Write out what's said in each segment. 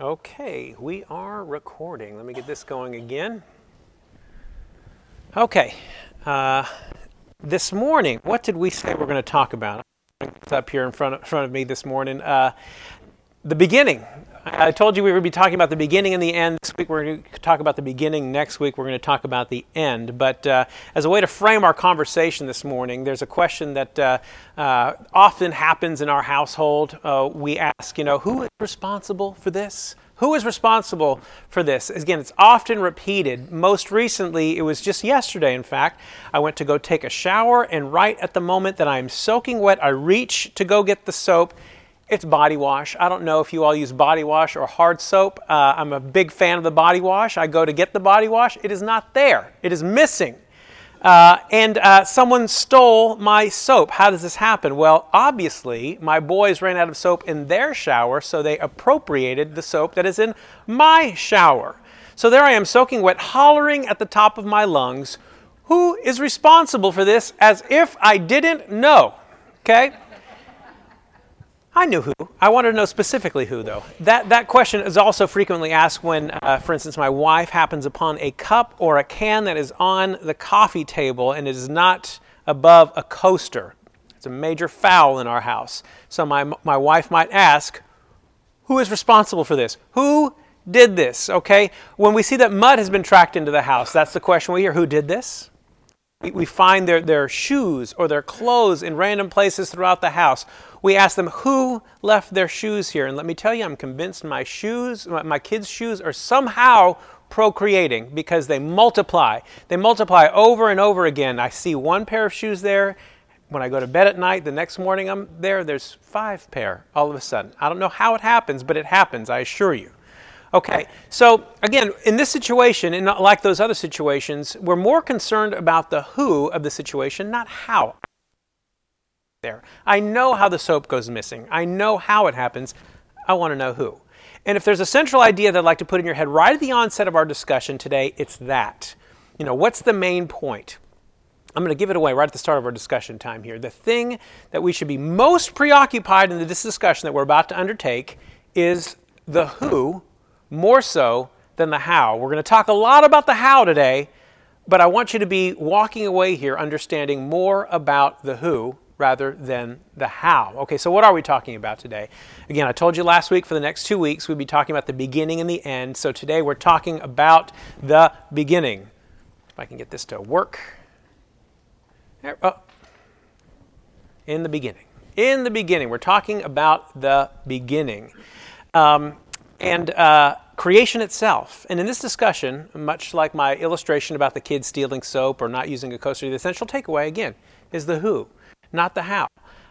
Okay, we are recording. Let me get this going again. Okay, uh, this morning, what did we say we're going to talk about? It's up here in front of, front of me this morning. Uh, the beginning. I told you we would be talking about the beginning and the end. This week we're going to talk about the beginning. Next week we're going to talk about the end. But uh, as a way to frame our conversation this morning, there's a question that uh, uh, often happens in our household. Uh, we ask, you know, who is responsible for this? Who is responsible for this? Again, it's often repeated. Most recently, it was just yesterday, in fact, I went to go take a shower, and right at the moment that I'm soaking wet, I reach to go get the soap. It's body wash. I don't know if you all use body wash or hard soap. Uh, I'm a big fan of the body wash. I go to get the body wash. It is not there, it is missing. Uh, and uh, someone stole my soap. How does this happen? Well, obviously, my boys ran out of soap in their shower, so they appropriated the soap that is in my shower. So there I am, soaking wet, hollering at the top of my lungs, Who is responsible for this? As if I didn't know. Okay? I knew who. I wanted to know specifically who, though. That, that question is also frequently asked when, uh, for instance, my wife happens upon a cup or a can that is on the coffee table and it is not above a coaster. It's a major foul in our house. So my, my wife might ask, Who is responsible for this? Who did this? Okay? When we see that mud has been tracked into the house, that's the question we hear Who did this? We find their, their shoes or their clothes in random places throughout the house. We ask them who left their shoes here. And let me tell you, I'm convinced my shoes, my kids' shoes, are somehow procreating because they multiply. They multiply over and over again. I see one pair of shoes there. When I go to bed at night, the next morning I'm there, there's five pair all of a sudden. I don't know how it happens, but it happens, I assure you. Okay, so again, in this situation, and like those other situations, we're more concerned about the who of the situation, not how. There. I know how the soap goes missing. I know how it happens. I want to know who. And if there's a central idea that I'd like to put in your head right at the onset of our discussion today, it's that. You know, what's the main point? I'm going to give it away right at the start of our discussion time here. The thing that we should be most preoccupied in this discussion that we're about to undertake is the who more so than the how. We're going to talk a lot about the how today, but I want you to be walking away here understanding more about the who rather than the how. Okay, so what are we talking about today? Again, I told you last week for the next two weeks we'd be talking about the beginning and the end. So today we're talking about the beginning. If I can get this to work. There, oh. In the beginning. In the beginning. We're talking about the beginning. Um, and uh, creation itself. And in this discussion, much like my illustration about the kids stealing soap or not using a coaster, the essential takeaway, again, is the who, not the how.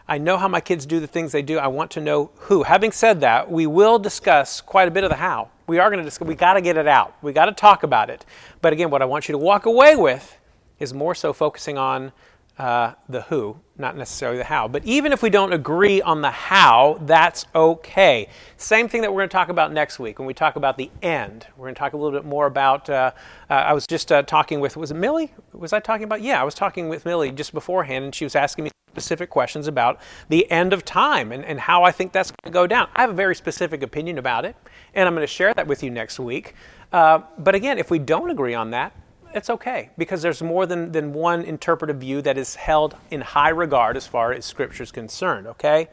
I know how my kids do the things they do. I want to know who. Having said that, we will discuss quite a bit of the how. We are going to discuss, we got to get it out. We got to talk about it. But again, what I want you to walk away with is more so focusing on uh, the who, not necessarily the how. But even if we don't agree on the how, that's okay. Same thing that we're going to talk about next week when we talk about the end. We're going to talk a little bit more about. Uh, uh, I was just uh, talking with, was it Millie? Was I talking about? Yeah, I was talking with Millie just beforehand, and she was asking me specific questions about the end of time and, and how I think that's going to go down. I have a very specific opinion about it, and I'm going to share that with you next week. Uh, but again, if we don't agree on that, it's okay because there's more than, than one interpretive view that is held in high regard as far as Scripture is concerned, okay?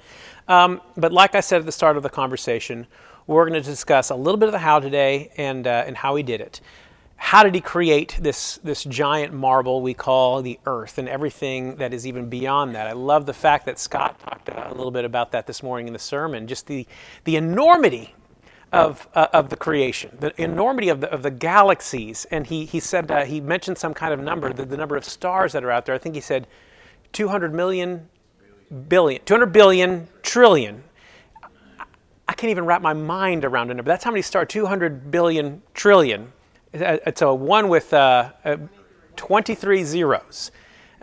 Um, but like I said at the start of the conversation, we're going to discuss a little bit of the how today and, uh, and how he did it. How did he create this, this giant marble we call the earth and everything that is even beyond that? I love the fact that Scott talked a little bit about that this morning in the sermon, just the, the enormity of, uh, of the creation, the enormity of the, of the galaxies. And he, he said, uh, he mentioned some kind of number, the, the number of stars that are out there. I think he said 200 million, billion, 200 billion, trillion. I can't even wrap my mind around a number. That's how many stars, 200 billion, trillion. It's a one with uh, uh 23 zeros.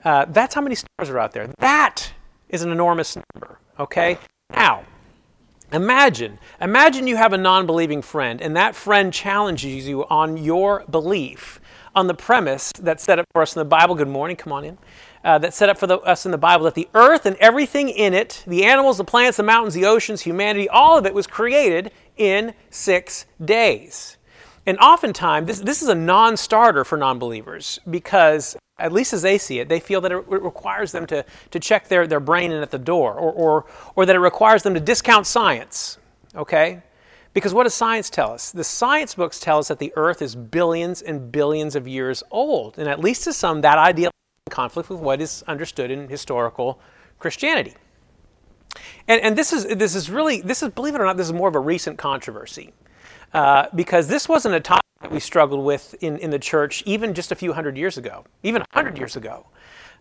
Uh, that's how many stars are out there. That is an enormous number, okay? Now, Imagine, imagine you have a non believing friend, and that friend challenges you on your belief on the premise that's set up for us in the Bible. Good morning, come on in. Uh, that's set up for the, us in the Bible that the earth and everything in it, the animals, the plants, the mountains, the oceans, humanity, all of it was created in six days. And oftentimes, this, this is a non starter for non believers because, at least as they see it, they feel that it requires them to, to check their, their brain in at the door or, or, or that it requires them to discount science. Okay? Because what does science tell us? The science books tell us that the earth is billions and billions of years old. And at least to some, that idea in conflict with what is understood in historical Christianity. And, and this is this is really this is believe it or not this is more of a recent controversy uh, because this wasn't a topic that we struggled with in, in the church even just a few hundred years ago, even a hundred years ago.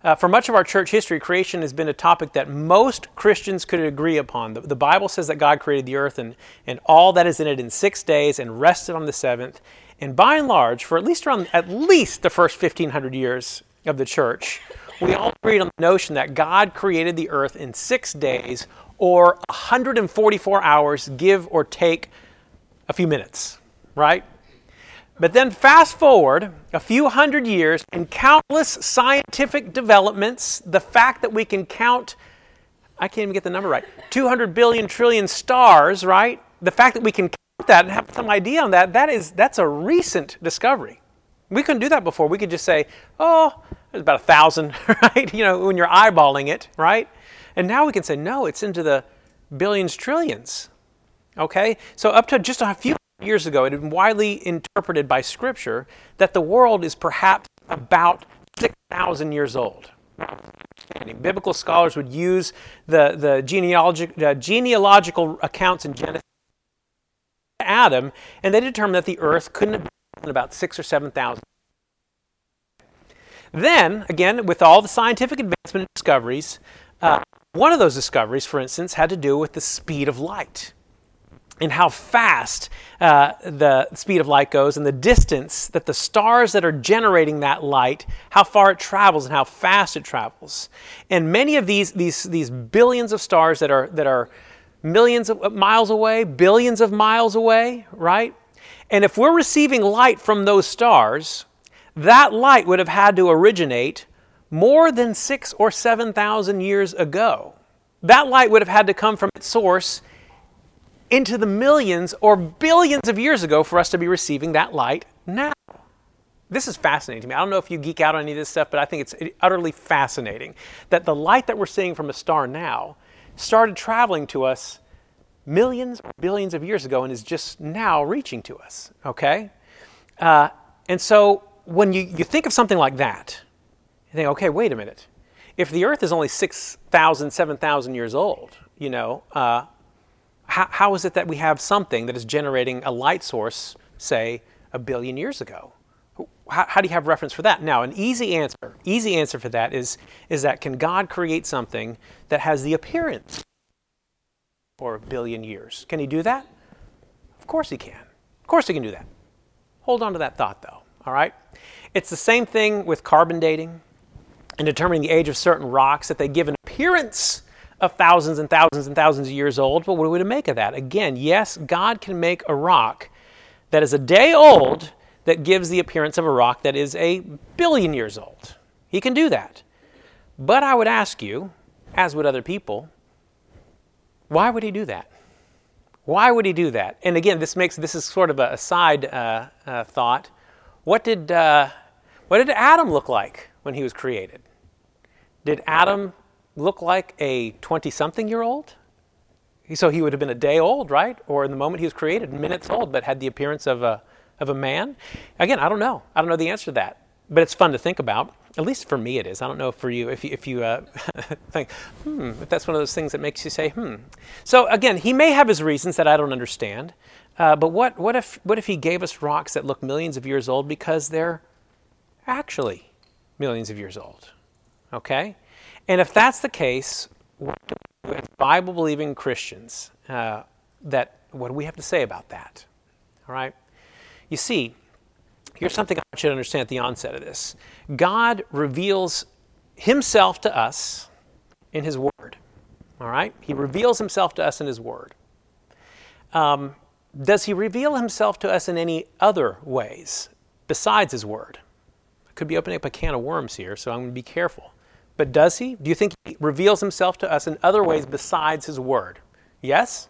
Uh, for much of our church history, creation has been a topic that most Christians could agree upon. The, the, Bible says that God created the earth and, and all that is in it in six days and rested on the seventh. And by and large, for at least around at least the first 1500 years of the church, we all agreed on the notion that God created the earth in six days or 144 hours, give or take a few minutes, right? But then fast forward a few hundred years and countless scientific developments, the fact that we can count, I can't even get the number right, 200 billion trillion stars, right? The fact that we can count that and have some idea on that, that is, that's a recent discovery. We couldn't do that before. We could just say, oh, there's about a thousand, right? You know, when you're eyeballing it, right? And now we can say, no, it's into the billions, trillions. Okay? So up to just a few years ago, it had been widely interpreted by Scripture that the world is perhaps about 6,000 years old. Biblical scholars would use the, the genealogic, genealogical accounts in Genesis to Adam, and they determined that the earth couldn't have been about six or 7,000. Then, again, with all the scientific advancement and discoveries, uh, one of those discoveries, for instance, had to do with the speed of light and how fast uh, the speed of light goes and the distance that the stars that are generating that light how far it travels and how fast it travels. And many of these these these billions of stars that are that are millions of miles away billions of miles away right? And if we're receiving light from those stars that light would have had to originate more than six or seven thousand years ago. That light would have had to come from its source into the millions or billions of years ago for us to be receiving that light now. This is fascinating to me. I don't know if you geek out on any of this stuff, but I think it's utterly fascinating that the light that we're seeing from a star now started traveling to us millions billions of years ago and is just now reaching to us. Okay? Uh, and so when you, you think of something like that, you think, okay, wait a minute. If the Earth is only 6,000, 7,000 years old, you know, uh, how, how is it that we have something that is generating a light source, say, a billion years ago? How, how, do you have reference for that? Now, an easy answer, easy answer for that is, is that can God create something that has the appearance for a billion years? Can he do that? Of course he can. Of course he can do that. Hold on to that thought, though, all right? It's the same thing with carbon dating and determining the age of certain rocks, that they give an appearance of thousands and thousands and thousands of years old. But what are we to make of that? Again, yes, God can make a rock that is a day old that gives the appearance of a rock that is a billion years old. He can do that. But I would ask you, as would other people, why would he do that? Why would he do that? And again, this makes this is sort of a side uh, uh, thought. What did uh, what did Adam look like when he was created? Did Adam look like a 20 something year old? So he would have been a day old, right? Or in the moment he was created, minutes old, but had the appearance of a, of a man? Again, I don't know. I don't know the answer to that. But it's fun to think about. At least for me, it is. I don't know for you if you, if you uh, think, hmm, if that's one of those things that makes you say, hmm. So again, he may have his reasons that I don't understand. Uh, but what, what, if, what if he gave us rocks that look millions of years old because they're actually millions of years old? Okay? And if that's the case, what do we as Bible believing Christians, uh, that, what do we have to say about that? All right? You see, here's something I want you to understand at the onset of this God reveals Himself to us in His Word. All right? He reveals Himself to us in His Word. Um, does He reveal Himself to us in any other ways besides His Word? I could be opening up a can of worms here, so I'm going to be careful. But does he? Do you think he reveals himself to us in other ways besides his word? Yes?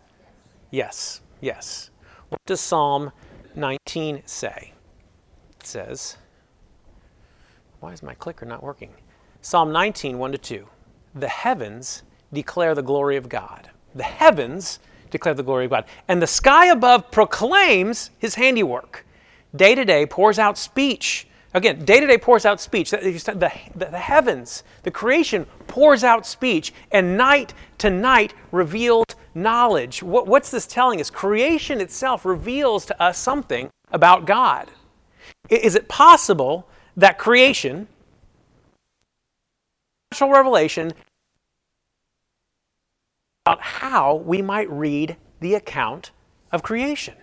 Yes. Yes. What does Psalm 19 say? It says, why is my clicker not working? Psalm 19, 1 to 2. The heavens declare the glory of God. The heavens declare the glory of God. And the sky above proclaims his handiwork. Day to day pours out speech. Again, day to day pours out speech. The, the, the, heavens, the creation pours out speech, and night to night reveals knowledge. What, what's this telling us? Creation itself reveals to us something about God. Is it possible that creation, natural revelation, about how we might read the account of creation.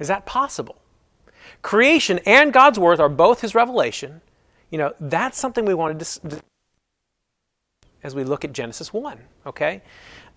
Is that possible? Creation and God's Word are both His revelation. You know, that's something we wanted to, as we look at Genesis 1, okay?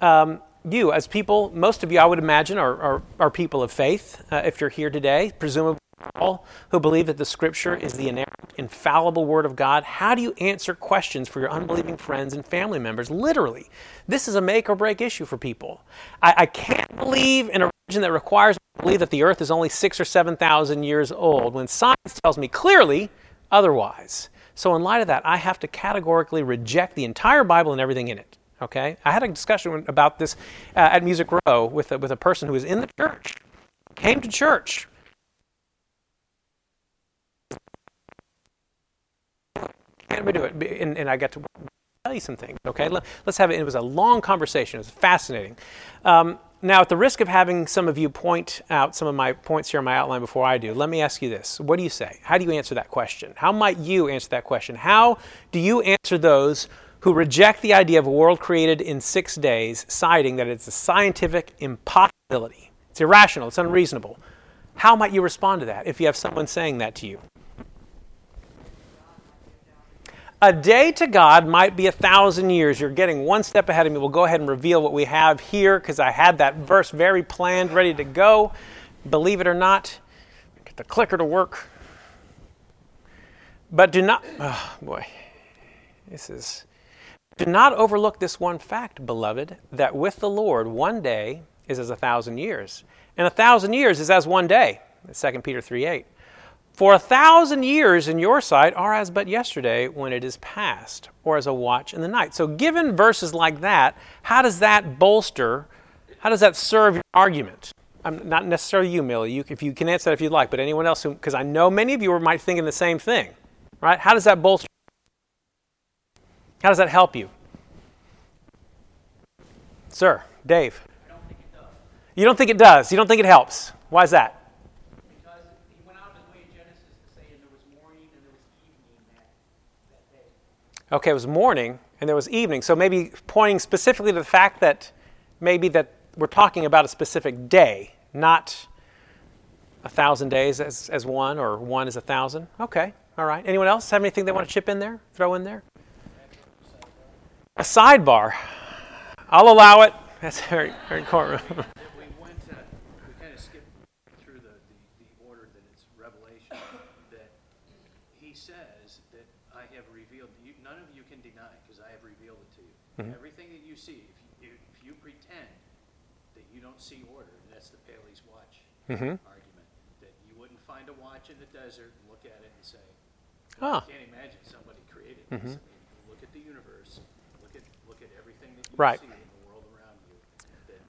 Um, you, as people, most of you, I would imagine, are, are, are people of faith. Uh, if you're here today, presumably all who believe that the Scripture is the inerrant, infallible Word of God, how do you answer questions for your unbelieving friends and family members? Literally, this is a make or break issue for people. I, I can't believe in a religion that requires me to believe that the earth is only six or seven thousand years old when science tells me clearly otherwise. So, in light of that, I have to categorically reject the entire Bible and everything in it. Okay? I had a discussion about this uh, at Music Row with a, with a person who was in the church, came to church, can we do it? And, and I got to tell you some things, okay? Let, us have it. It was a long conversation. It was fascinating. Um, now, at the risk of having some of you point out some of my points here in my outline before I do, let me ask you this. What do you say? How do you answer that question? How might you answer that question? How do you answer those who reject the idea of a world created in six days, citing that it's a scientific impossibility? It's irrational, it's unreasonable. How might you respond to that if you have someone saying that to you? A day to God might be a thousand years. You're getting one step ahead of me. We'll go ahead and reveal what we have here because I had that verse very planned, ready to go. Believe it or not, get the clicker to work. But do not, oh boy, this is, do not overlook this one fact, beloved, that with the Lord, one day is as a thousand years, and a thousand years is as one day. 2 Peter 3 8. For a thousand years in your sight are as but yesterday when it is past, or as a watch in the night. So, given verses like that, how does that bolster, how does that serve your argument? I'm not necessarily you, Millie. You, if you can answer that if you'd like, but anyone else, because I know many of you might thinking the same thing, right? How does that bolster? How does that help you? Sir, Dave. Don't you don't think it does? You don't think it helps? Why is that? Okay, it was morning and there was evening. So maybe pointing specifically to the fact that maybe that we're talking about a specific day, not a thousand days as, as one or one as a thousand. Okay, all right. Anyone else have anything they want to chip in there, throw in there? A sidebar. I'll allow it. That's very, very courtroom. Mm-hmm. Everything that you see, if you, if you pretend that you don't see order, that's the Paley's watch mm-hmm. argument. That you wouldn't find a watch in the desert and look at it and say, well, I can't imagine somebody created this. Mm-hmm. I mean, look at the universe, look at look at everything that you right. see in the world around you. That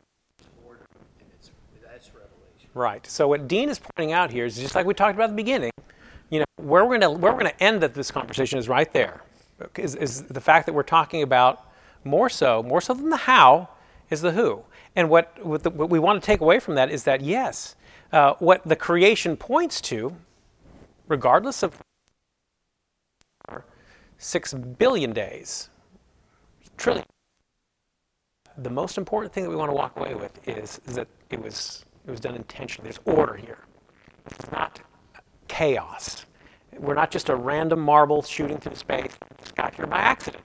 order, and it's that's revelation. Right. So what Dean is pointing out here is just like we talked about at the beginning. You know, where we're going to where we're going to end this conversation is right there. Is, is the fact that we're talking about more so, more so than the how, is the who. And what, what, the, what we want to take away from that is that, yes, uh, what the creation points to, regardless of six billion days, trillion, the most important thing that we want to walk away with is, is that it was, it was done intentionally. There's order here. It's not chaos. We're not just a random marble shooting through space. It's got here by accident.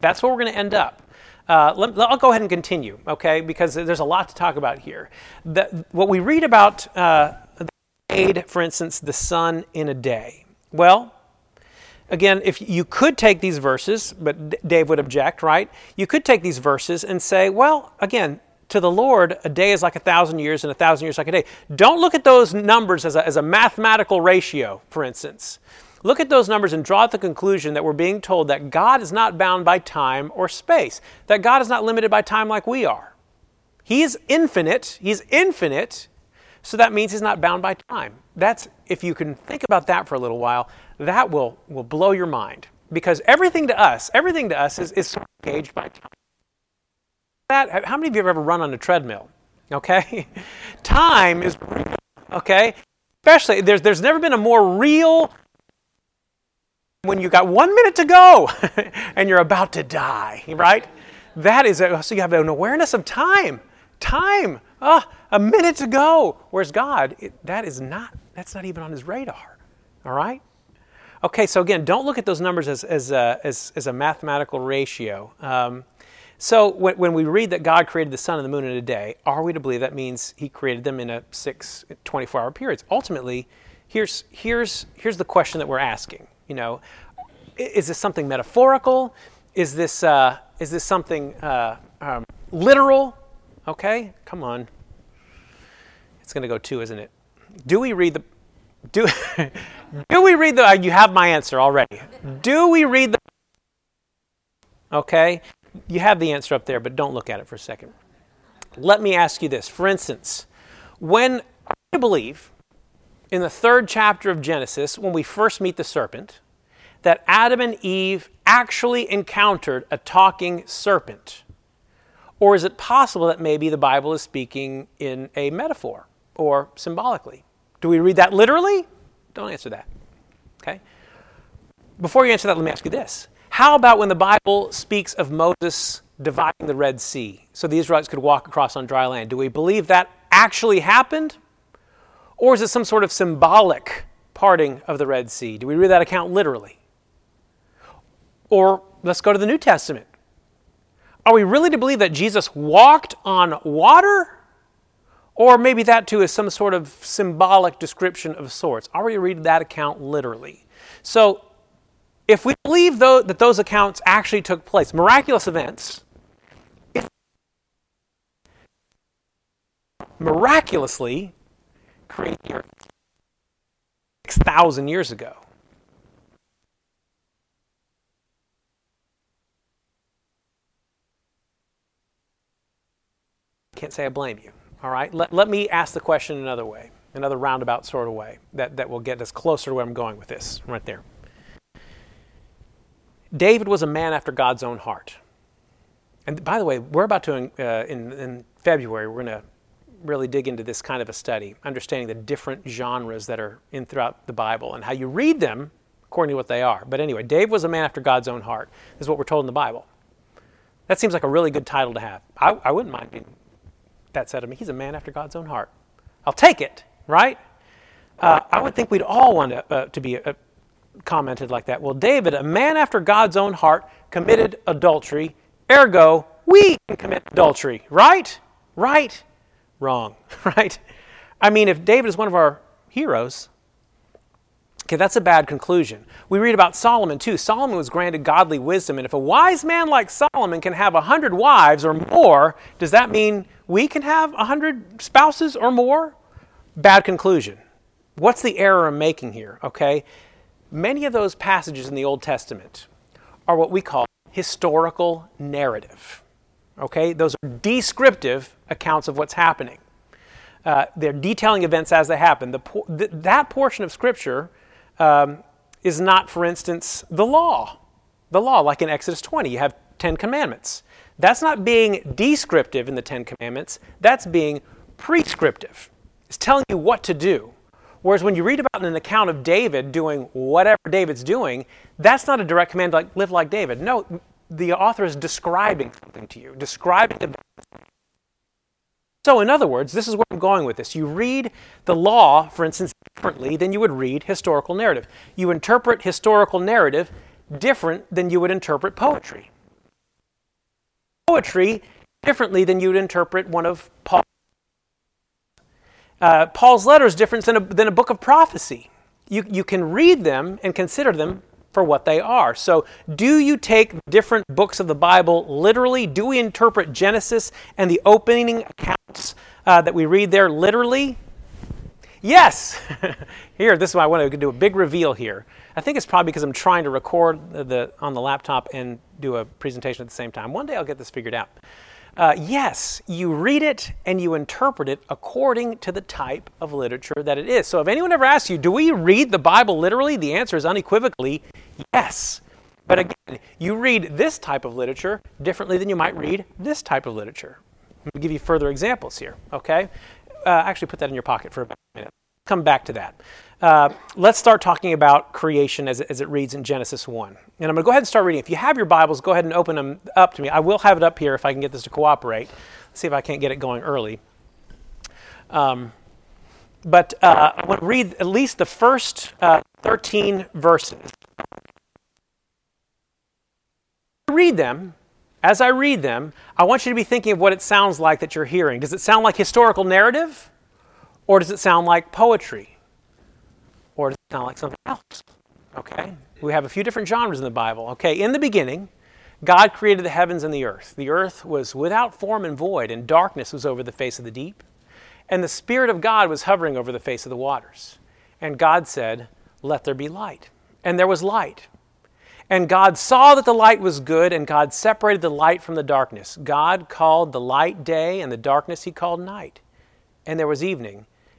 That's where we're going to end up. Uh, let, I'll go ahead and continue, okay, because there's a lot to talk about here. The, what we read about uh, made, for instance, the sun in a day. Well, again, if you could take these verses, but Dave would object, right? You could take these verses and say, well, again, to the Lord, a day is like a thousand years, and a thousand years like a day. Don't look at those numbers as a, as a mathematical ratio, for instance. Look at those numbers and draw the conclusion that we're being told that God is not bound by time or space, that God is not limited by time like we are. He is infinite, He's infinite, so that means He's not bound by time. That's, if you can think about that for a little while, that will, will blow your mind. Because everything to us, everything to us is, is gauged by time. That, how many of you have ever run on a treadmill? Okay? time is okay? Especially, there's, there's never been a more real when you got one minute to go and you're about to die, right? That is, a, so you have an awareness of time. Time. Ah, a minute to go. Whereas God, it, that is not, that's not even on his radar. All right? Okay, so again, don't look at those numbers as, as, a, as, as a mathematical ratio. Um, so when, when we read that God created the sun and the moon in a day, are we to believe that means he created them in a six, 24 hour periods? Ultimately, here's, here's, here's the question that we're asking. You know, is this something metaphorical? Is this, uh, is this something uh, um, literal? Okay, come on. It's going to go two, isn't it? Do we read the do do we read the you have my answer already. Do we read the Okay? You have the answer up there, but don't look at it for a second. Let me ask you this. For instance, when I believe in the third chapter of Genesis, when we first meet the serpent, that Adam and Eve actually encountered a talking serpent? Or is it possible that maybe the Bible is speaking in a metaphor or symbolically? Do we read that literally? Don't answer that. Okay? Before you answer that, let me ask you this. How about when the Bible speaks of Moses dividing the Red Sea so the Israelites could walk across on dry land? Do we believe that actually happened? Or is it some sort of symbolic parting of the Red Sea? Do we read that account literally? Or let's go to the New Testament. Are we really to believe that Jesus walked on water? Or maybe that too is some sort of symbolic description of sorts. Are we read that account literally? So, if we believe though, that those accounts actually took place, miraculous events, miraculously earth 6,000 years ago. Can't say I blame you. All right? Let, let me ask the question another way, another roundabout sort of way that, that will get us closer to where I'm going with this, right there. David was a man after God's own heart. And by the way, we're about to, uh, in, in February, we're going to really dig into this kind of a study, understanding the different genres that are in throughout the Bible and how you read them according to what they are. But anyway, Dave was a man after God's own heart, is what we're told in the Bible. That seems like a really good title to have. I, I wouldn't mind being that said of me. He's a man after God's own heart. I'll take it, right? Uh, I would think we'd all want to, uh, to be uh, commented like that. Well, David, a man after God's own heart, committed adultery. Ergo, we can commit adultery, right? Right? Wrong, right? I mean, if David is one of our heroes, Okay, that's a bad conclusion. We read about Solomon too. Solomon was granted godly wisdom, and if a wise man like Solomon can have a hundred wives or more, does that mean we can have a hundred spouses or more? Bad conclusion. What's the error I'm making here? Okay, many of those passages in the Old Testament are what we call historical narrative. Okay, those are descriptive accounts of what's happening. Uh, they're detailing events as they happen. The, th- that portion of Scripture um, is not, for instance, the law. The law, like in Exodus 20, you have 10 commandments. That's not being descriptive in the Ten Commandments, that's being prescriptive. It's telling you what to do. Whereas when you read about an account of David doing whatever David's doing, that's not a direct command like live like David. No, the author is describing something to you, describing the so, in other words, this is where I'm going with this. You read the law, for instance, differently than you would read historical narrative. You interpret historical narrative different than you would interpret poetry. Poetry differently than you would interpret one of Paul's. Uh, Paul's letters different than a, than a book of prophecy. You, you can read them and consider them for what they are. So, do you take different books of the Bible literally? Do we interpret Genesis and the opening accounts uh, that we read there literally? Yes. here, this is why I want to do a big reveal here. I think it's probably because I'm trying to record the, the, on the laptop and do a presentation at the same time. One day I'll get this figured out. Uh, yes, you read it and you interpret it according to the type of literature that it is. So if anyone ever asks you, do we read the Bible literally? The answer is unequivocally yes. But again, you read this type of literature differently than you might read this type of literature. Me give you further examples here, okay? Uh, actually, put that in your pocket for a minute. Come back to that. Uh, let's start talking about creation as, as it reads in Genesis 1. And I'm going to go ahead and start reading. If you have your Bibles, go ahead and open them up to me. I will have it up here if I can get this to cooperate. Let's see if I can't get it going early. Um, but uh, I want to read at least the first uh, 13 verses. Read them. As I read them, I want you to be thinking of what it sounds like that you're hearing. Does it sound like historical narrative? Or does it sound like poetry? or does it sound like something else? Okay? We have a few different genres in the Bible. Okay, in the beginning, God created the heavens and the earth. The earth was without form and void, and darkness was over the face of the deep. And the Spirit of God was hovering over the face of the waters. And God said, Let there be light. And there was light. And God saw that the light was good, and God separated the light from the darkness. God called the light day, and the darkness he called night. And there was evening,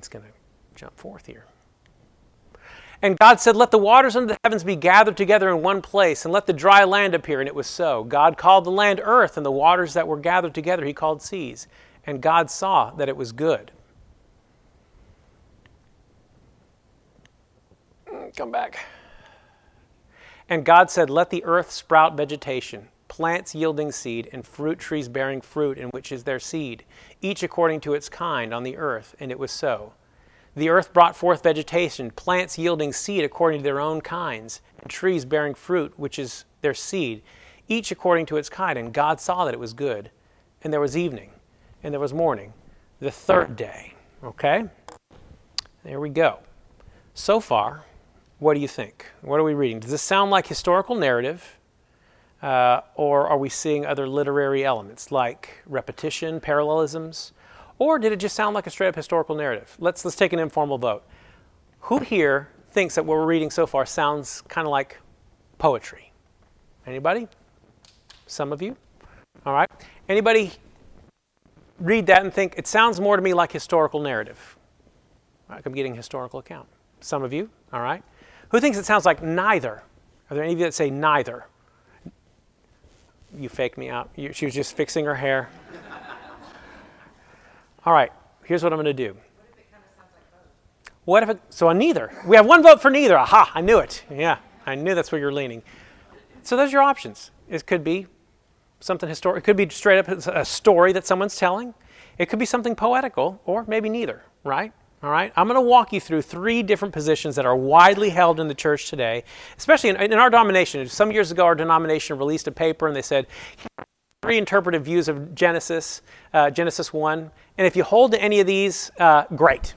It's going to jump forth here. And God said, Let the waters under the heavens be gathered together in one place, and let the dry land appear. And it was so. God called the land earth, and the waters that were gathered together he called seas. And God saw that it was good. Mm, come back. And God said, Let the earth sprout vegetation, plants yielding seed, and fruit trees bearing fruit, in which is their seed, each according to its kind on the earth. And it was so. The earth brought forth vegetation, plants yielding seed according to their own kinds, and trees bearing fruit, which is their seed, each according to its kind. And God saw that it was good. And there was evening, and there was morning, the third day. Okay? There we go. So far, what do you think? What are we reading? Does this sound like historical narrative? Uh, or are we seeing other literary elements like repetition, parallelisms? Or did it just sound like a straight up historical narrative? Let's, let's take an informal vote. Who here thinks that what we're reading so far sounds kind of like poetry? Anybody? Some of you? All right. Anybody read that and think it sounds more to me like historical narrative? Like I'm getting historical account. Some of you? All right. Who thinks it sounds like neither? Are there any of you that say neither? You faked me out. You, she was just fixing her hair. All right, here's what I'm going to do. What if it, so on neither? We have one vote for neither. Aha, I knew it. Yeah, I knew that's where you're leaning. So those are your options. It could be something historic. It could be straight up a story that someone's telling. It could be something poetical, or maybe neither, right? All right, I'm going to walk you through three different positions that are widely held in the church today, especially in, in our denomination. Some years ago, our denomination released a paper and they said, three interpretive views of Genesis, uh, Genesis 1. And if you hold to any of these, uh, great.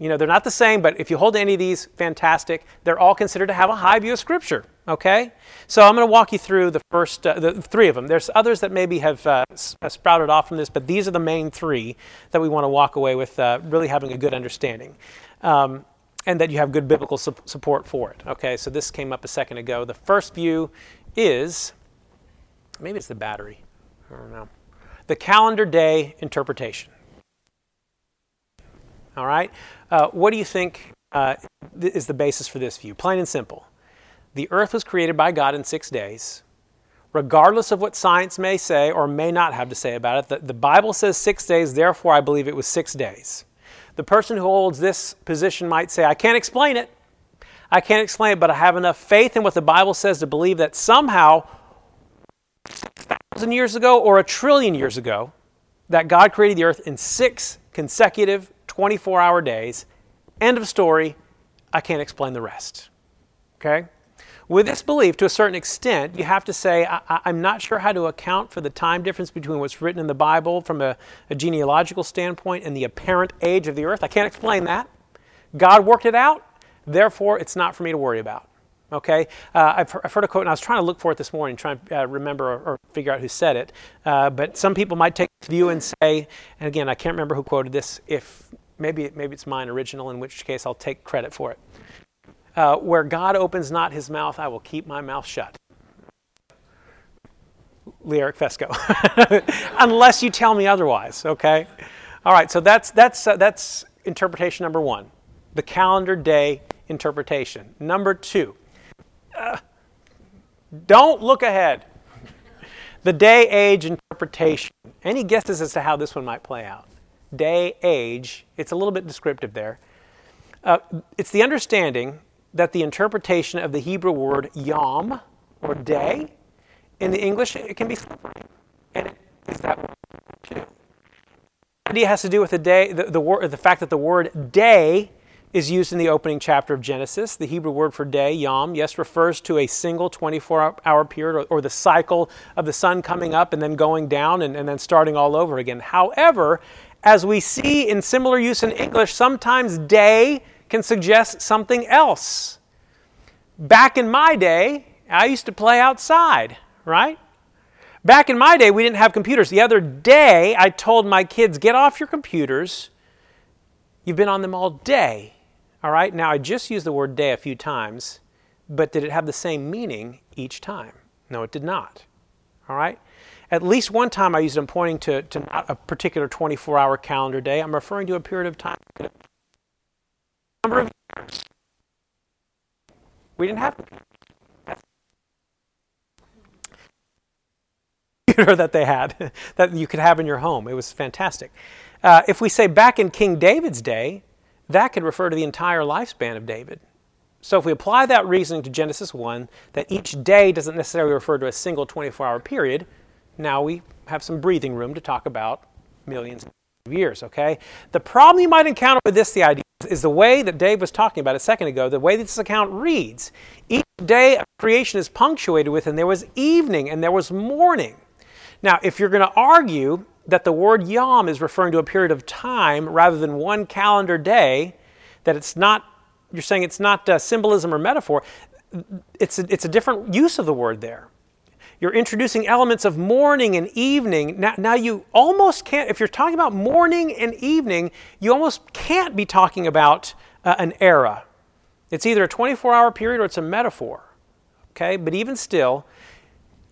You know, they're not the same, but if you hold any of these, fantastic. They're all considered to have a high view of Scripture, okay? So I'm going to walk you through the first, uh, the three of them. There's others that maybe have uh, uh, sprouted off from this, but these are the main three that we want to walk away with uh, really having a good understanding. Um, and that you have good biblical su- support for it. Okay, so this came up a second ago. The first view is maybe it's the battery. I don't know. The calendar day interpretation. All right? Uh, what do you think uh, is the basis for this view? Plain and simple. The earth was created by God in six days. Regardless of what science may say or may not have to say about it, the, the Bible says six days, therefore I believe it was six days. The person who holds this position might say, I can't explain it. I can't explain it, but I have enough faith in what the Bible says to believe that somehow, thousand years ago or a trillion years ago, that God created the earth in six consecutive 24 hour days. End of story. I can't explain the rest. Okay? With this belief, to a certain extent, you have to say, I, am not sure how to account for the time difference between what's written in the Bible from a, a genealogical standpoint and the apparent age of the earth. I can't explain that. God worked it out, therefore, it's not for me to worry about. Okay? Uh, I've, I've, heard a quote, and I was trying to look for it this morning, trying to uh, remember or, or, figure out who said it. Uh, but some people might take this view and say, and again, I can't remember who quoted this, if maybe, maybe it's mine original, in which case I'll take credit for it uh, where God opens not his mouth, I will keep my mouth shut. Lee Eric Fesco. Unless you tell me otherwise, okay? All right, so that's, that's, uh, that's interpretation number one the calendar day interpretation. Number two, uh, don't look ahead. the day age interpretation. Any guesses as to how this one might play out? Day age, it's a little bit descriptive there. Uh, it's the understanding that the interpretation of the Hebrew word yom or day in the English it can be and it is that too. The idea has to do with the day, the, the, the fact that the word day is used in the opening chapter of Genesis. The Hebrew word for day, yom, yes, refers to a single 24 hour period or, or, the cycle of the sun coming up and then going down and, and then starting all over again. However, as we see in similar use in English, sometimes day can suggest something else. Back in my day, I used to play outside, right? Back in my day, we didn't have computers. The other day, I told my kids, get off your computers. You've been on them all day. All right? Now, I just used the word day a few times, but did it have the same meaning each time? No, it did not. All right? At least one time I used it, I'm pointing to, to not a particular 24 hour calendar day. I'm referring to a period of time number of years. We didn't have computer that they had that you could have in your home. It was fantastic. Uh, if we say back in King David's day, that could refer to the entire lifespan of David. So if we apply that reasoning to Genesis 1, that each day doesn't necessarily refer to a single 24 hour period, now we have some breathing room to talk about millions of years, okay? The problem you might encounter with this, the idea is the way that Dave was talking about a second ago, the way this account reads. Each day of creation is punctuated with, and there was evening and there was morning. Now, if you're going to argue that the word yom is referring to a period of time rather than one calendar day, that it's not, you're saying it's not uh, symbolism or metaphor, it's a, it's a different use of the word there. You're introducing elements of morning and evening. Now, now you almost can't, if you're talking about morning and evening, you almost can't be talking about uh, an era. It's either a 24 hour period or it's a metaphor. Okay? But even still,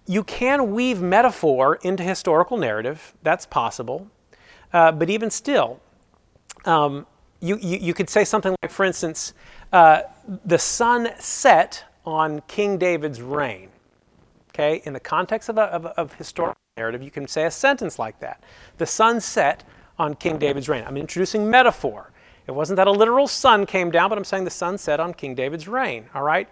you can weave metaphor into historical narrative. That's possible. Uh, but even still, um, you, you, you, could say something like, for instance, uh, the sun set on King David's reign okay? In the context of, a, of, of historical narrative, you can say a sentence like that. The sun set on King David's reign. I'm introducing metaphor. It wasn't that a literal sun came down, but I'm saying the sun set on King David's reign, all right?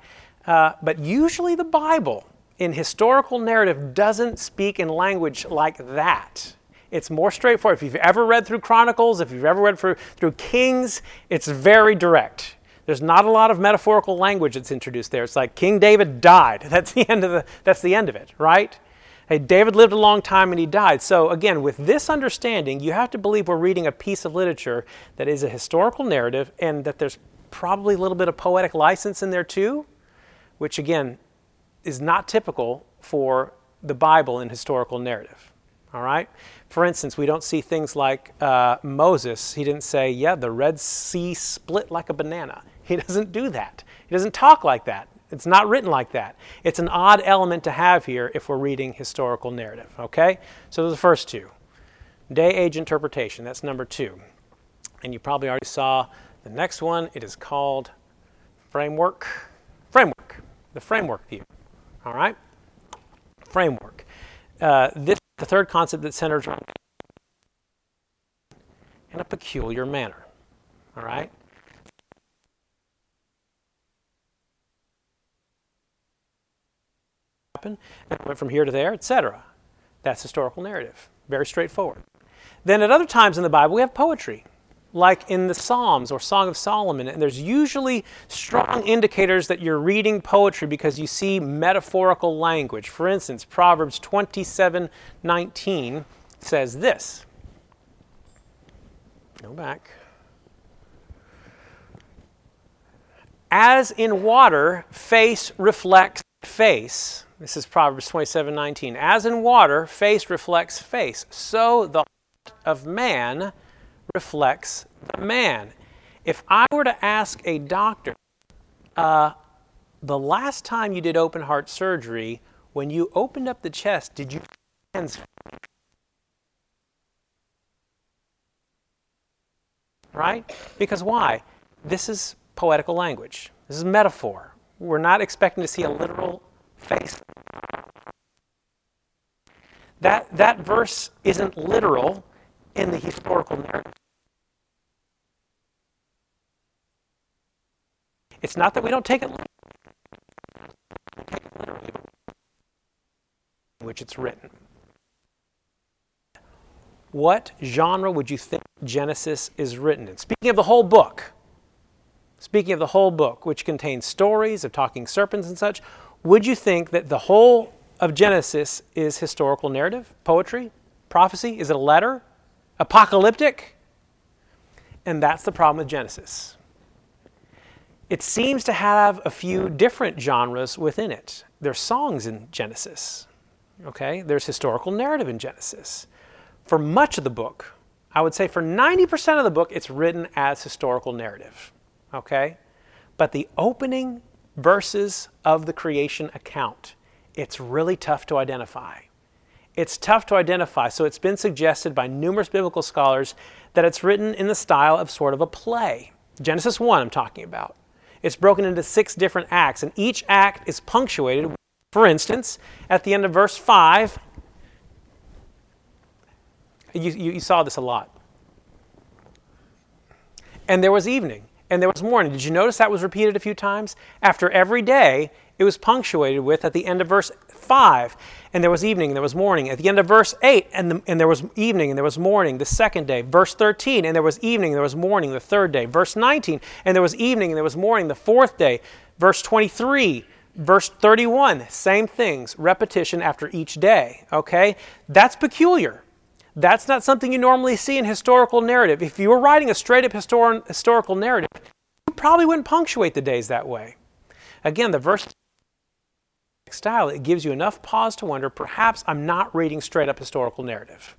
Uh, but usually the Bible in historical narrative doesn't speak in language like that. It's more straightforward. If you've ever read through Chronicles, if you've ever read through, through Kings, it's very direct. There's not a lot of metaphorical language that's introduced there. It's like King David died. That's the end of the that's the end of it, right? Hey, David lived a long time and he died. So again, with this understanding, you have to believe we're reading a piece of literature that is a historical narrative and that there's probably a little bit of poetic license in there too, which again is not typical for the Bible in historical narrative. All right? For instance, we don't see things like uh, Moses. He didn't say, Yeah, the Red Sea split like a banana. He doesn't do that. He doesn't talk like that. It's not written like that. It's an odd element to have here if we're reading historical narrative, okay? So the first two. Day age interpretation, that's number two. And you probably already saw the next one. It is called framework. Framework. The framework view. All right? Framework. Uh, this the third concept that centers around in a peculiar manner. All right? Happened, and went from here to there, etc. That's historical narrative. Very straightforward. Then at other times in the Bible, we have poetry, like in the Psalms or Song of Solomon, and there's usually strong indicators that you're reading poetry because you see metaphorical language. For instance, Proverbs 27:19 says this. Go back. As in water, face reflects face. This is Proverbs 27:19. As in water, face reflects face, so the heart of man reflects the man. If I were to ask a doctor, uh, the last time you did open heart surgery, when you opened up the chest, did you hands right? Because why? This is poetical language. This is metaphor. We're not expecting to see a literal face. That, that verse isn't literal in the historical narrative. It's not that we don't take it literally, which it's written. What genre would you think Genesis is written in? Speaking of the whole book, speaking of the whole book, which contains stories of talking serpents and such, would you think that the whole of Genesis is historical narrative, poetry, prophecy? Is it a letter? Apocalyptic? And that's the problem with Genesis. It seems to have a few different genres within it. There's songs in Genesis. Okay? There's historical narrative in Genesis. For much of the book, I would say for 90% of the book, it's written as historical narrative. Okay? But the opening verses of the creation account, it's really tough to identify. It's tough to identify, so it's been suggested by numerous biblical scholars that it's written in the style of sort of a play. Genesis 1, I'm talking about. It's broken into six different acts, and each act is punctuated. For instance, at the end of verse 5, you, you, you saw this a lot. And there was evening and there was morning. Did you notice that was repeated a few times? After every day, it was punctuated with at the end of verse 5, and there was evening, and there was morning. At the end of verse 8, and, the, and there was evening, and there was morning the second day. Verse 13, and there was evening, and there was morning the third day. Verse 19, and there was evening, and there was morning the fourth day. Verse 23, verse 31, same things, repetition after each day. Okay? That's peculiar. That's not something you normally see in historical narrative. If you were writing a straight up histor- historical narrative, you probably wouldn't punctuate the days that way. Again, the verse style, it gives you enough pause to wonder perhaps I'm not reading straight up historical narrative.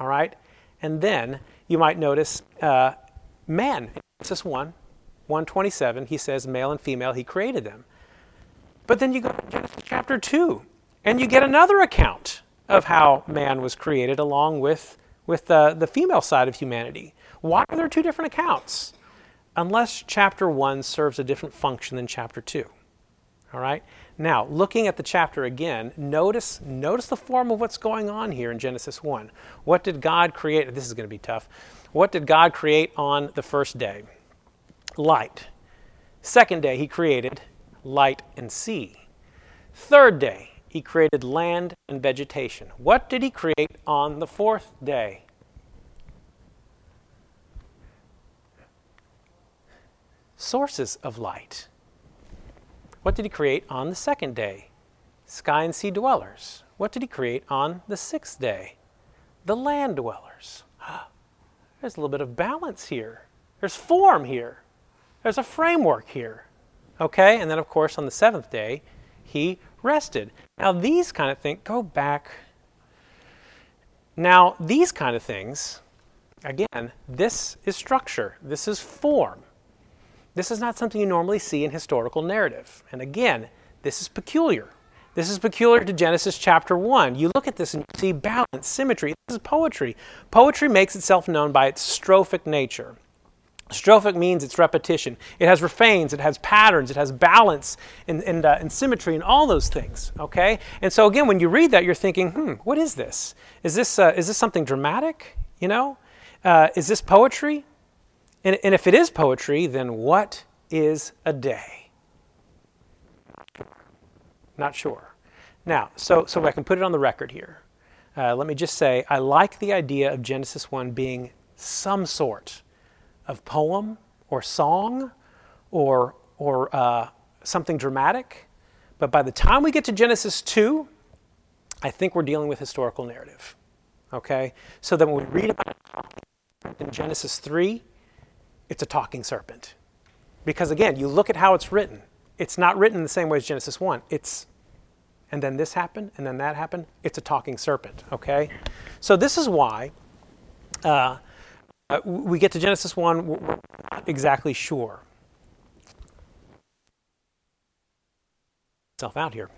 All right? And then you might notice uh, man, in Genesis 1, 127, he says male and female, he created them. But then you go to Genesis chapter 2, and you get another account of how man was created along with, with the, the female side of humanity. Why are there two different accounts? Unless chapter 1 serves a different function than chapter 2. All right? Now, looking at the chapter again, notice, notice the form of what's going on here in Genesis 1. What did God create? This is going to be tough. What did God create on the first day? Light. Second day, he created light and sea. Third day, he created land and vegetation. What did he create on the fourth day? Sources of light. What did he create on the second day? Sky and sea dwellers. What did he create on the sixth day? The land dwellers. There's a little bit of balance here. There's form here. There's a framework here. Okay? And then, of course, on the seventh day, he rested. Now, these kind of things, go back. Now, these kind of things, again, this is structure, this is form. This is not something you normally see in historical narrative. And again, this is peculiar. This is peculiar to Genesis chapter 1. You look at this and you see balance, symmetry. This is poetry. Poetry makes itself known by its strophic nature. Strophic means it's repetition. It has refrains, it has patterns, it has balance and, and, uh, and, symmetry and all those things. Okay? And so again, when you read that, you're thinking, hmm, what is this? Is this, uh, is this something dramatic? You know? Uh, is this poetry? And, and if it is poetry, then what is a day? Not sure. Now, so, so I can put it on the record here. Uh, let me just say I like the idea of Genesis 1 being some sort of poem or song or, or uh, something dramatic. But by the time we get to Genesis 2, I think we're dealing with historical narrative. Okay? So that when we read about in Genesis 3, it's a talking serpent. Because again, you look at how it's written. It's not written the same way as Genesis 1. It's and then this happened, and then that happened. It's a talking serpent, okay? So this is why uh, uh we get to Genesis 1, we're not exactly sure. Self out here.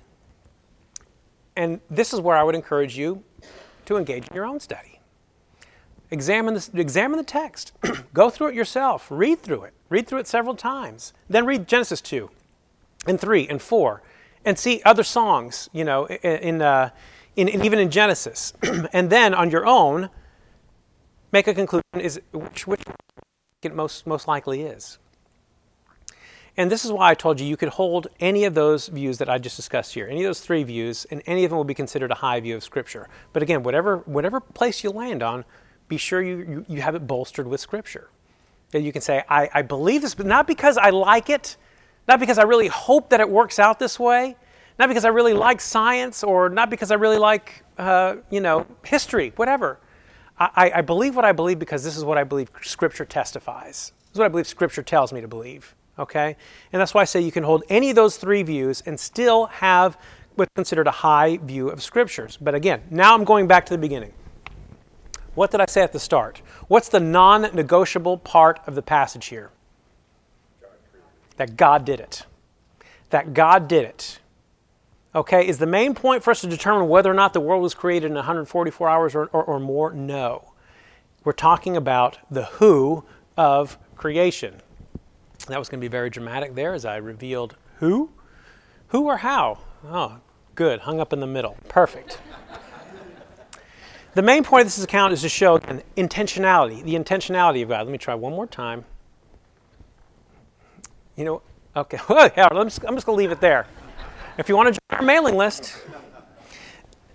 And this is where I would encourage you to engage in your own study. Examine, examine the text. Go through it yourself. Read through it. Read through it several times. Then read Genesis 2 and 3 and 4 and see other songs, you know, in, uh, in, in even in Genesis. and then on your own, make a conclusion is which, which it most, most likely is. And this is why I told you you could hold any of those views that I just discussed here, any of those three views, and any of them will be considered a high view of Scripture. But again, whatever, whatever place you land on, be sure you, you, you have it bolstered with Scripture. That you can say, I, I believe this, but not because I like it, not because I really hope that it works out this way, not because I really like science or not because I really like, uh, you know, history, whatever. I, I believe what I believe because this is what I believe Scripture testifies. This is what I believe Scripture tells me to believe. Okay? And that's why I say you can hold any of those three views and still have what's considered a high view of Scriptures. But again, now I'm going back to the beginning. What did I say at the start? What's the non negotiable part of the passage here? that God did it. That God did it. Okay, is the main point for us to determine whether or not the world was created in 144 hours or, or, or more? No. We're talking about the who of creation. That was going to be very dramatic there as I revealed who. Who or how? Oh, good. Hung up in the middle. Perfect. the main point of this account is to show an intentionality, the intentionality of God. Let me try one more time. You know, okay, I'm I'm just going to leave it there. If you want to join our mailing list,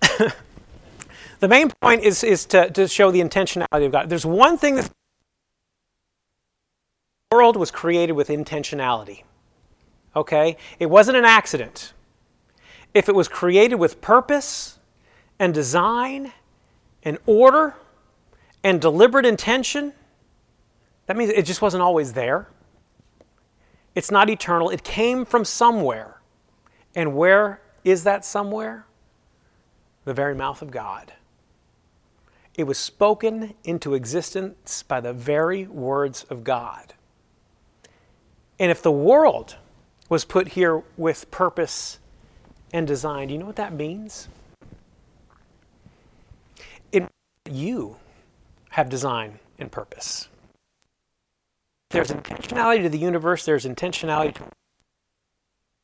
the main point is, is to, to show the intentionality of God. There's one thing that the world was created with intentionality. Okay? It wasn't an accident. If it was created with purpose and design and order and deliberate intention, that means it just wasn't always there. It's not eternal. It came from somewhere. And where is that somewhere? The very mouth of God. It was spoken into existence by the very words of God. And if the world was put here with purpose and design, do you know what that means? It, you have design and purpose there's intentionality to the universe, there's intentionality to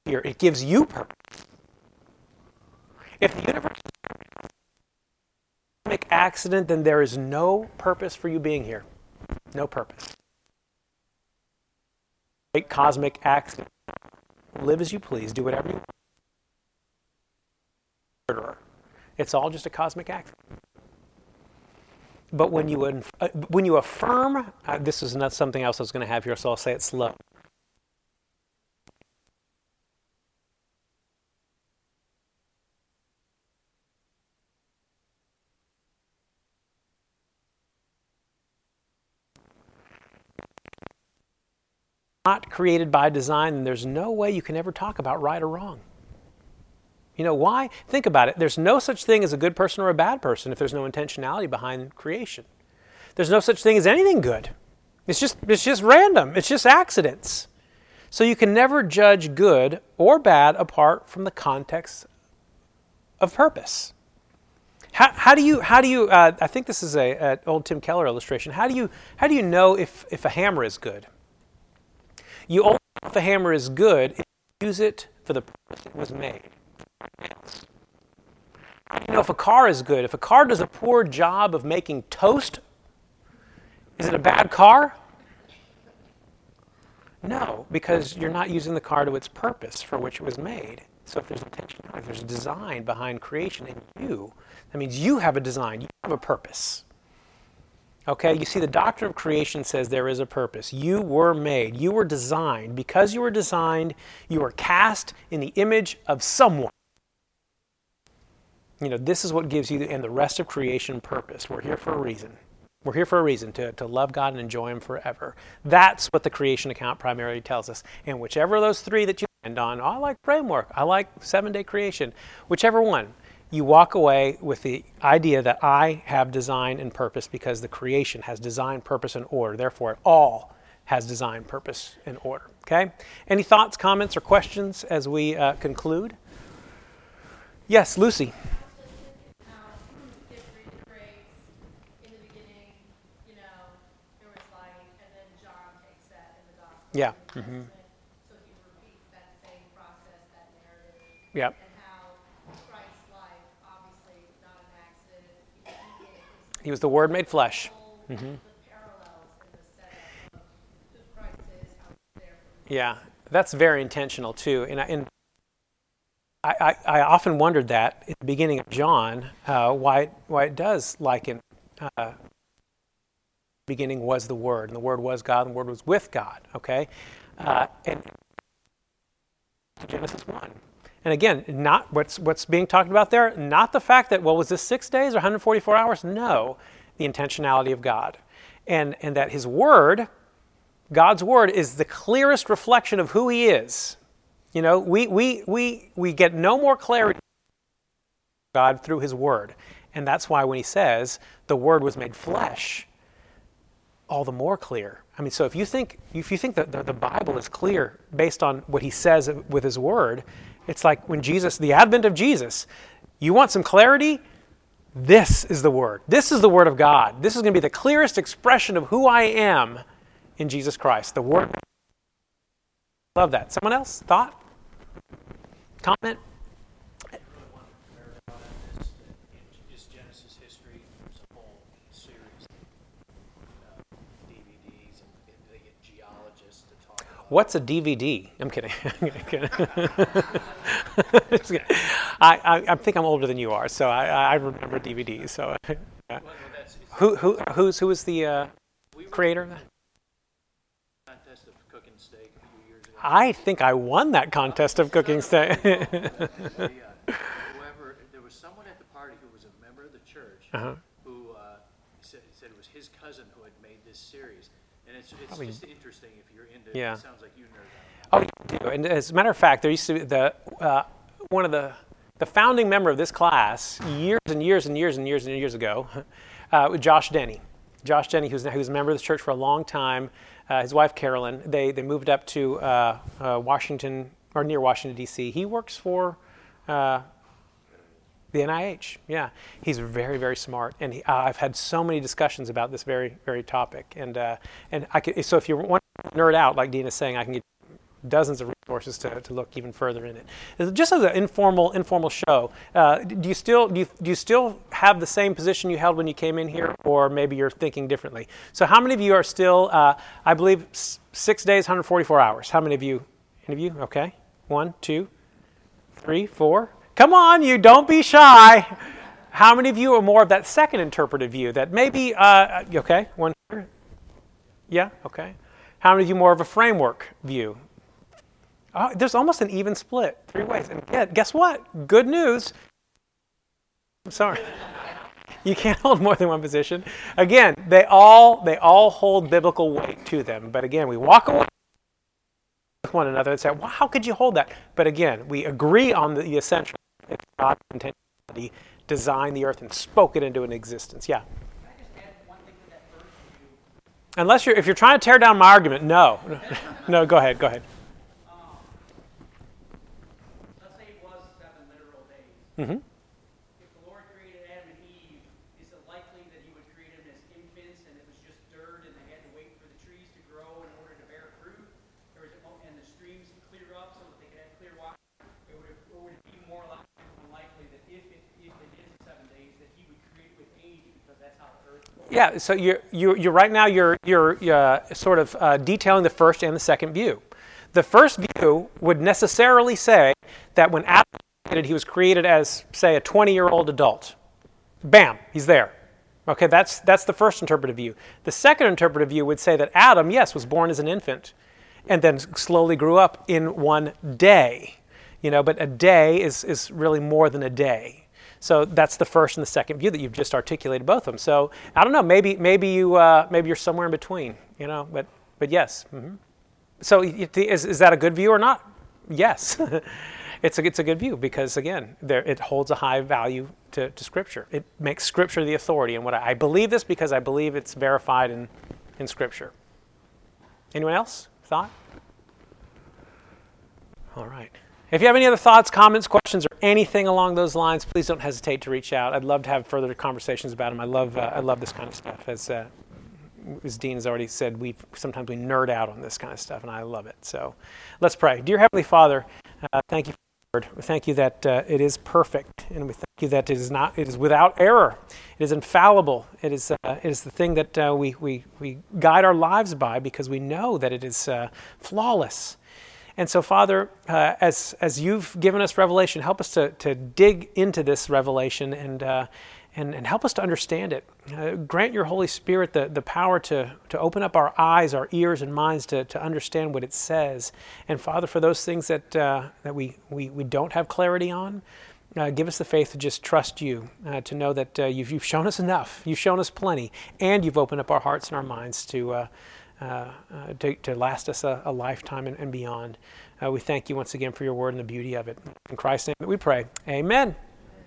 here. It gives you purpose. If the universe is a cosmic accident, then there is no purpose for you being here. No purpose. Great cosmic accident. Live as you please, do whatever you want. It's all just a cosmic accident. But when you, uh, when you affirm, uh, this is not something else I was going to have here, so I'll say it slow. Not created by design, and there's no way you can ever talk about right or wrong. You know why? Think about it. There's no such thing as a good person or a bad person if there's no intentionality behind creation. There's no such thing as anything good. It's just it's just random. It's just accidents. So you can never judge good or bad apart from the context of purpose. How, how do you how do you uh, I think this is a, an old Tim Keller illustration. How do you how do you know if if a hammer is good? You only know if a hammer is good if you use it for the purpose it was made. You know, if a car is good, if a car does a poor job of making toast, is it a bad car? No, because you're not using the car to its purpose for which it was made. So if there's intentionality, if there's a design behind creation in you, that means you have a design, you have a purpose. Okay, you see, the doctrine of creation says there is a purpose. You were made, you were designed. Because you were designed, you were cast in the image of someone. You know, this is what gives you and the rest of creation purpose. We're here for a reason. We're here for a reason to, to love God and enjoy Him forever. That's what the creation account primarily tells us. And whichever of those three that you end on, oh, I like framework, I like seven day creation, whichever one, you walk away with the idea that I have design and purpose because the creation has design, purpose, and order. Therefore, it all has design, purpose, and order. Okay? Any thoughts, comments, or questions as we uh, conclude? Yes, Lucy. Yeah. Mm-hmm. So he repeats that same process, that narrative. Yep. He was the Word made flesh. Mm-hmm. Yeah, that's very intentional too. And I, and I, I, I, often wondered that at the beginning of John, uh, why, why it does liken. Uh, beginning was the Word, and the Word was God, and the Word was with God. Okay, uh, and Genesis one. And again, not what's what's being talked about there. Not the fact that well, was this six days or 144 hours? No, the intentionality of God, and and that His Word, God's Word, is the clearest reflection of who He is. You know, we we we we get no more clarity God through His Word, and that's why when He says the Word was made flesh all the more clear. I mean, so if you think if you think that the, the, Bible is clear based on what he says with his word, it's like when Jesus, the advent of Jesus, you want some clarity? This is the word. This is the word of God. This is going to be the clearest expression of who I am in Jesus Christ. The word. Love that. Someone else? Thought? Comment? What's a DVD? I'm kidding. I, I, I, think I'm older than you are, so I, I remember DVDs. So, yeah. who who who's who was the uh, creator of that? I think I won that contest of cooking steak. whoever, there was someone at the party who was a member of the church uh-huh. who uh, said, said, it was his cousin who had made this series, and it's, it's just interesting if you're into. Yeah. Sounds like you nerd out. Oh, you do. And as a matter of fact, there used to be the uh, one of the the founding member of this class years and years and years and years and years ago, uh, Josh Denny. Josh Denny, who's, who's a member of the church for a long time, uh, his wife Carolyn, they, they moved up to uh, uh Washington, or near Washington, D.C. He works for uh, the NIH. Yeah, he's very, very smart, and he, uh, I've had so many discussions about this very, very topic. And and I could, so if you want nerd out, like Dean is saying, I can get dozens of resources to, to look even further in it. Just as an informal informal show, uh, do you still do you, do you still have the same position you held when you came in here, or maybe you're thinking differently? So, how many of you are still? Uh, I believe six days, 144 hours. How many of you? Any of you? Okay, one, two, three, four. Come on, you don't be shy. How many of you are more of that second interpretive view? That maybe uh, okay, one. Yeah, okay. How many of you more of a framework view? Oh, there's almost an even split, three ways. And guess what? Good news. I'm sorry. You can't hold more than one position. Again, they all they all hold biblical weight to them. But again, we walk away with one another and say, "Well, how could you hold that?" But again, we agree on the, the essential. It's God's intentionality designed the earth and spoke it into an existence. Yeah. Unless you're if you're trying to tear down my argument, no, no. Go ahead. Go ahead. Mm-hmm. If the Lord created Adam and Eve, is it likely that he would create them as infants and it was just dirt and they had to wait for the trees to grow in order to bear fruit? Or is it, and the streams clear up so that they could have clear water? Or would it, or would it be more likely that if it, if it is seven days, that he would create with age because that's how the earth works? Yeah, so you're, you're, you're right now you're, you're uh, sort of uh, detailing the first and the second view. The first view would necessarily say that when Adam was created, he was created as, say, a 20 year old adult. Bam, he's there. Okay, that's, that's the first interpretive view. The second interpretive view would say that Adam, yes, was born as an infant and then slowly grew up in one day. You know, but a day is, is really more than a day. So that's the first and the second view that you've just articulated both of them. So I don't know, maybe maybe you uh, maybe you're somewhere in between, you know. But but yes. Mm-hmm. So is is that a good view or not? Yes. it's a, it's a good view because again there, it holds a high value to, to scripture it makes scripture the authority and what I, I, believe this because i believe it's verified in, in scripture anyone else thought all right if you have any other thoughts comments questions or anything along those lines please don't hesitate to reach out i'd love to have further conversations about them i love uh, i love this kind of stuff as uh, as Dean has already said, we sometimes we nerd out on this kind of stuff, and I love it. So, let's pray. Dear Heavenly Father, uh, thank you Lord. We thank you that uh, it is perfect, and we thank you that it is not, it is without error. It is infallible. It is, uh, it is the thing that uh, we, we, we guide our lives by because we know that it is uh, flawless. And so, Father, uh, as, as you've given us revelation, help us to, to dig into this revelation and, uh, and, and help us to understand it. Uh, grant your Holy Spirit the, the power to, to open up our eyes, our ears, and minds to, to understand what it says. And Father, for those things that, uh, that we, we, we don't have clarity on, uh, give us the faith to just trust you, uh, to know that uh, you've, you've shown us enough, you've shown us plenty, and you've opened up our hearts and our minds to, uh, to, to, last us a, a lifetime and, and beyond. we thank you once again for your word and the beauty of it. In Christ's name we pray. Amen.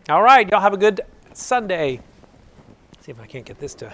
All right, y'all have a good Sunday. See if I can't get this to